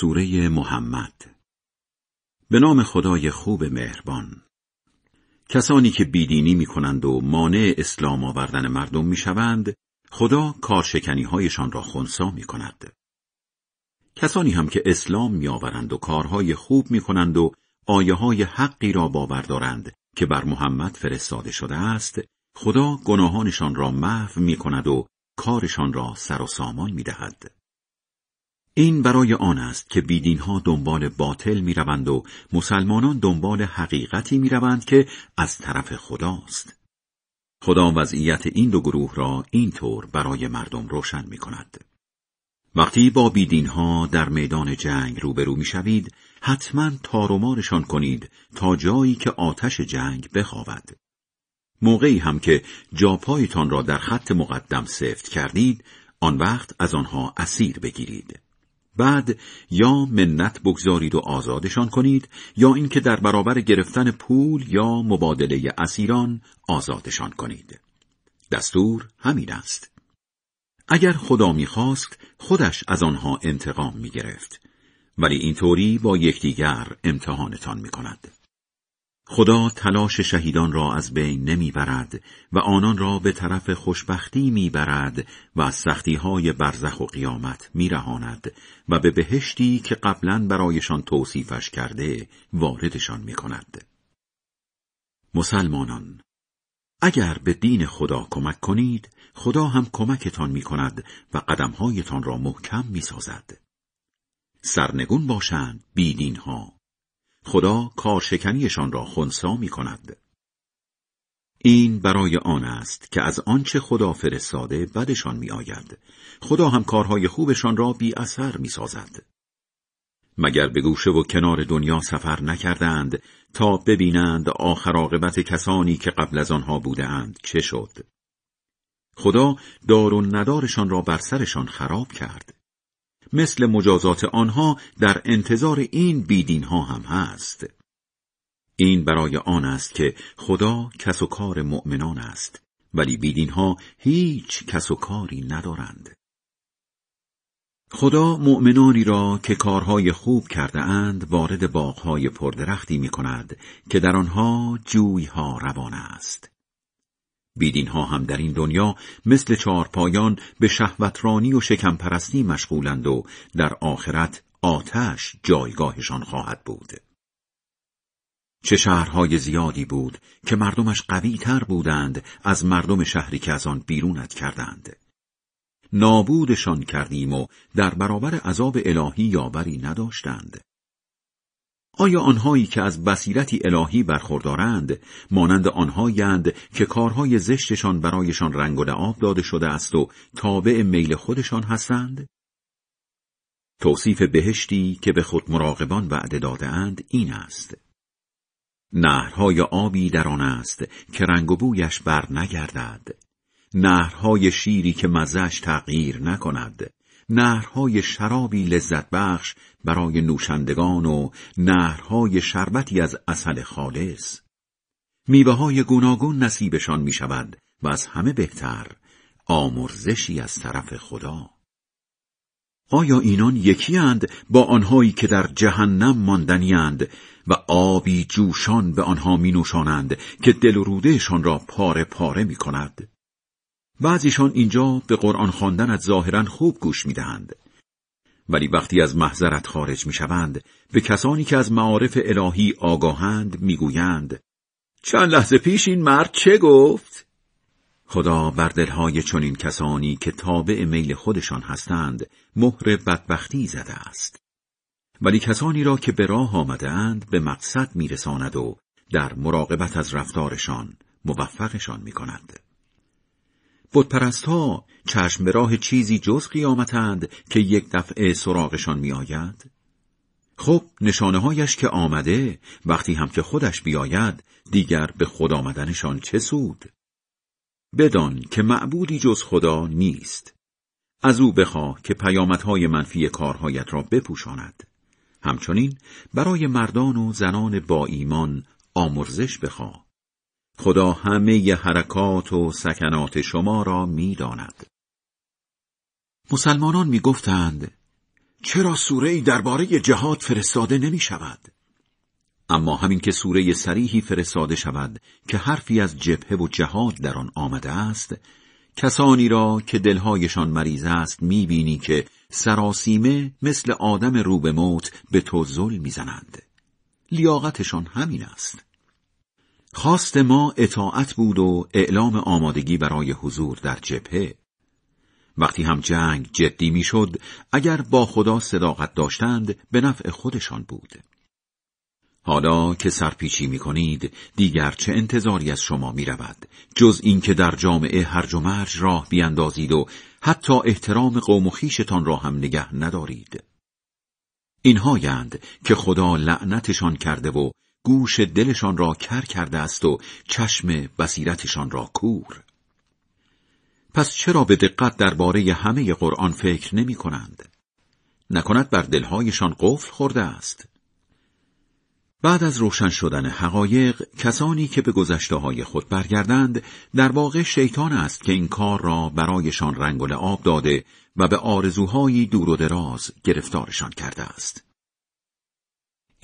سوره محمد به نام خدای خوب مهربان کسانی که بیدینی می کنند و مانع اسلام آوردن مردم می شوند خدا کارشکنی هایشان را خونسا می کند. کسانی هم که اسلام می آورند و کارهای خوب می کنند و آیه های حقی را باور دارند که بر محمد فرستاده شده است خدا گناهانشان را محو می کند و کارشان را سر و سامان می دهد. این برای آن است که بیدینها دنبال باطل می روند و مسلمانان دنبال حقیقتی می روند که از طرف خداست. خدا وضعیت این دو گروه را اینطور برای مردم روشن می کند. وقتی با بیدینها در میدان جنگ روبرو می شوید، حتما تارومارشان کنید تا جایی که آتش جنگ بخوابد. موقعی هم که جاپایتان را در خط مقدم سفت کردید، آن وقت از آنها اسیر بگیرید. بعد یا منت بگذارید و آزادشان کنید یا اینکه در برابر گرفتن پول یا مبادله اسیران آزادشان کنید. دستور همین است. اگر خدا می‌خواست خودش از آنها انتقام می‌گرفت ولی اینطوری با یکدیگر امتحانتان می‌کند. خدا تلاش شهیدان را از بین نمی‌برد و آنان را به طرف خوشبختی می‌برد و از سختیهای برزخ و قیامت میرهاند و به بهشتی که قبلا برایشان توصیفش کرده واردشان می‌کند. مسلمانان اگر به دین خدا کمک کنید خدا هم کمکتان می‌کند و قدمهایتان را محکم می‌سازد. سرنگون باشند بیدینها خدا کارشکنیشان را خونسا می کند. این برای آن است که از آنچه خدا فرستاده بدشان می آید. خدا هم کارهای خوبشان را بی اثر می سازد. مگر به گوشه و کنار دنیا سفر نکردند تا ببینند آخر عاقبت کسانی که قبل از آنها بودند چه شد. خدا دار و ندارشان را بر سرشان خراب کرد. مثل مجازات آنها در انتظار این بیدین ها هم هست. این برای آن است که خدا کس و کار مؤمنان است ولی بیدین ها هیچ کس و کاری ندارند. خدا مؤمنانی را که کارهای خوب کرده اند وارد باغهای پردرختی می کند که در آنها جویها روان است. بیدین ها هم در این دنیا مثل چارپایان به شهوترانی و شکمپرستی مشغولند و در آخرت آتش جایگاهشان خواهد بود. چه شهرهای زیادی بود که مردمش قوی تر بودند از مردم شهری که از آن بیرونت کردند. نابودشان کردیم و در برابر عذاب الهی یاوری نداشتند. آیا آنهایی که از بصیرتی الهی برخوردارند مانند آنهایند که کارهای زشتشان برایشان رنگ و لعاب داده شده است و تابع میل خودشان هستند؟ توصیف بهشتی که به خود مراقبان وعده دادهاند این است. نهرهای آبی در آن است که رنگ و بویش بر نگردد. نهرهای شیری که مزش تغییر نکند. نهرهای شرابی لذت بخش برای نوشندگان و نهرهای شربتی از اصل خالص. میوه های گوناگون نصیبشان می شود و از همه بهتر آمرزشی از طرف خدا. آیا اینان یکی اند با آنهایی که در جهنم ماندنیاند و آبی جوشان به آنها می نوشانند که دل و رودهشان را پاره پاره می کند؟ بعضیشان اینجا به قرآن خواندن از ظاهرا خوب گوش می دهند. ولی وقتی از محضرت خارج می شوند به کسانی که از معارف الهی آگاهند می‌گویند چند لحظه پیش این مرد چه گفت؟ خدا بر دلهای چنین کسانی که تابع میل خودشان هستند مهر بدبختی زده است. ولی کسانی را که به راه آمدهاند به مقصد میرساند و در مراقبت از رفتارشان موفقشان می کند. بتپرست ها چشم به راه چیزی جز قیامتند که یک دفعه سراغشان می آید؟ خب نشانه هایش که آمده وقتی هم که خودش بیاید دیگر به خود آمدنشان چه سود؟ بدان که معبودی جز خدا نیست. از او بخواه که پیامدهای منفی کارهایت را بپوشاند. همچنین برای مردان و زنان با ایمان آمرزش بخواه. خدا همه حرکات و سکنات شما را می‌داند. مسلمانان می‌گفتند چرا سوره ای درباره جهاد فرستاده نمی شود؟ اما همین که سوره سریحی فرستاده شود که حرفی از جبهه و جهاد در آن آمده است کسانی را که دلهایشان مریض است می‌بینی که سراسیمه مثل آدم رو به موت به تو ظلم می‌زنند لیاقتشان همین است خواست ما اطاعت بود و اعلام آمادگی برای حضور در جبهه. وقتی هم جنگ جدی می‌شد اگر با خدا صداقت داشتند به نفع خودشان بود. حالا که سرپیچی می کنید دیگر چه انتظاری از شما می رود جز اینکه در جامعه هرج و مرج راه بیاندازید و حتی احترام قوم و خیشتان را هم نگه ندارید. اینهایند که خدا لعنتشان کرده و گوش دلشان را کر کرده است و چشم بصیرتشان را کور. پس چرا به دقت درباره همه قرآن فکر نمی کنند؟ نکند بر دلهایشان قفل خورده است. بعد از روشن شدن حقایق کسانی که به گذشته های خود برگردند در واقع شیطان است که این کار را برایشان رنگ و لعاب داده و به آرزوهایی دور و دراز گرفتارشان کرده است.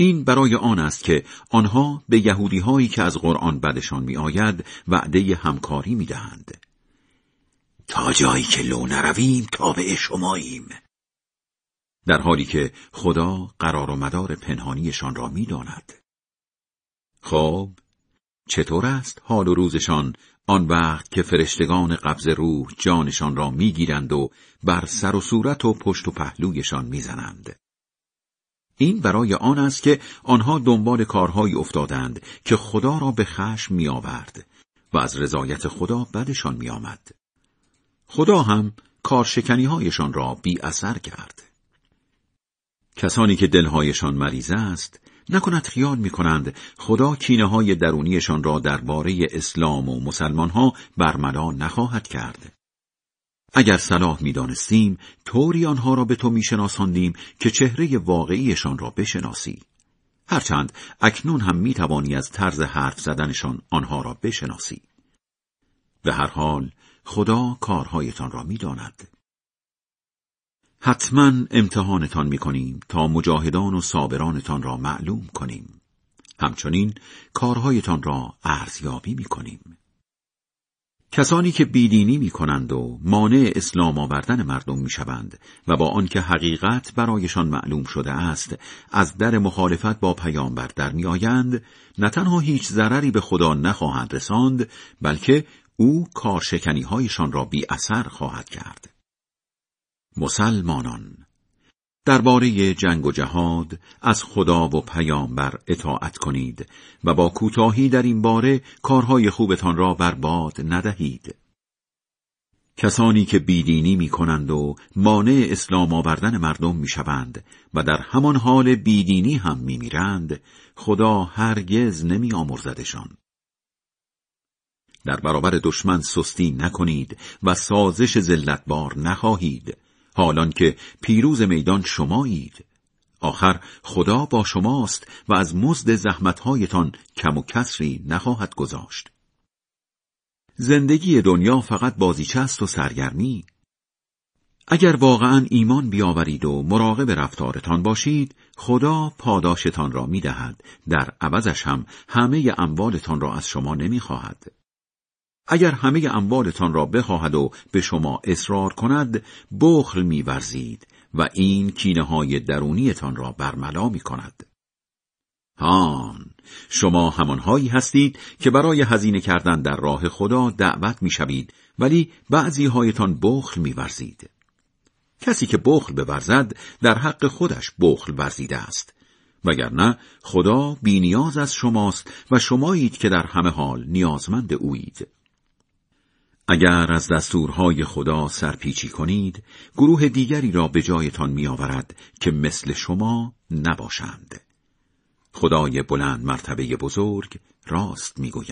این برای آن است که آنها به یهودی هایی که از قرآن بدشان می آید وعده همکاری می دهند. تا جایی که لو نرویم تابع شماییم در حالی که خدا قرار و مدار پنهانیشان را می‌داند. خب چطور است حال و روزشان آن وقت که فرشتگان قبض روح جانشان را می‌گیرند و بر سر و صورت و پشت و پهلویشان می‌زنند این برای آن است که آنها دنبال کارهایی افتادند که خدا را به خشم می آورد و از رضایت خدا بدشان می آمد. خدا هم کارشکنی هایشان را بی اثر کرد. کسانی که دلهایشان مریض است نکند خیال می کنند خدا کینه های درونیشان را درباره اسلام و مسلمان ها برملا نخواهد کرد. اگر صلاح می دانستیم طوری آنها را به تو می شناساندیم که چهره واقعیشان را بشناسی. هرچند اکنون هم می توانی از طرز حرف زدنشان آنها را بشناسی. به هر حال خدا کارهایتان را می داند. حتما امتحانتان می کنیم تا مجاهدان و صابرانتان را معلوم کنیم. همچنین کارهایتان را ارزیابی می کنیم. کسانی که بیدینی می کنند و مانع اسلام آوردن مردم می شوند و با آنکه حقیقت برایشان معلوم شده است از در مخالفت با پیامبر در می آیند نه تنها هیچ ضرری به خدا نخواهند رساند بلکه او کارشکنی هایشان را بی اثر خواهد کرد. مسلمانان درباره جنگ و جهاد از خدا و پیامبر اطاعت کنید و با کوتاهی در این باره کارهای خوبتان را برباد ندهید. کسانی که بیدینی می کنند و مانع اسلام آوردن مردم می شوند و در همان حال بیدینی هم می میرند خدا هرگز نمی آمرزدشان. در برابر دشمن سستی نکنید و سازش زلتبار نخواهید حالان که پیروز میدان شمایید. آخر خدا با شماست و از مزد زحمتهایتان کم و کسری نخواهد گذاشت. زندگی دنیا فقط بازیچه است و سرگرمی. اگر واقعا ایمان بیاورید و مراقب رفتارتان باشید خدا پاداشتان را می‌دهد. در عوضش هم همه اموالتان را از شما نمی‌خواهد. اگر همه اموالتان را بخواهد و به شما اصرار کند بخل میورزید و این کینه های درونیتان را برملا می کند. هان شما همانهایی هستید که برای هزینه کردن در راه خدا دعوت می‌شوید ولی بعضی هایتان بخل میورزید. کسی که بخل بورزد در حق خودش بخل ورزیده است وگرنه خدا بینیاز از شماست و شمایید که در همه حال نیازمند اویید اگر از دستورهای خدا سرپیچی کنید گروه دیگری را به جایتان میآورد که مثل شما نباشند. خدای بلند مرتبه بزرگ راست می‌گوید.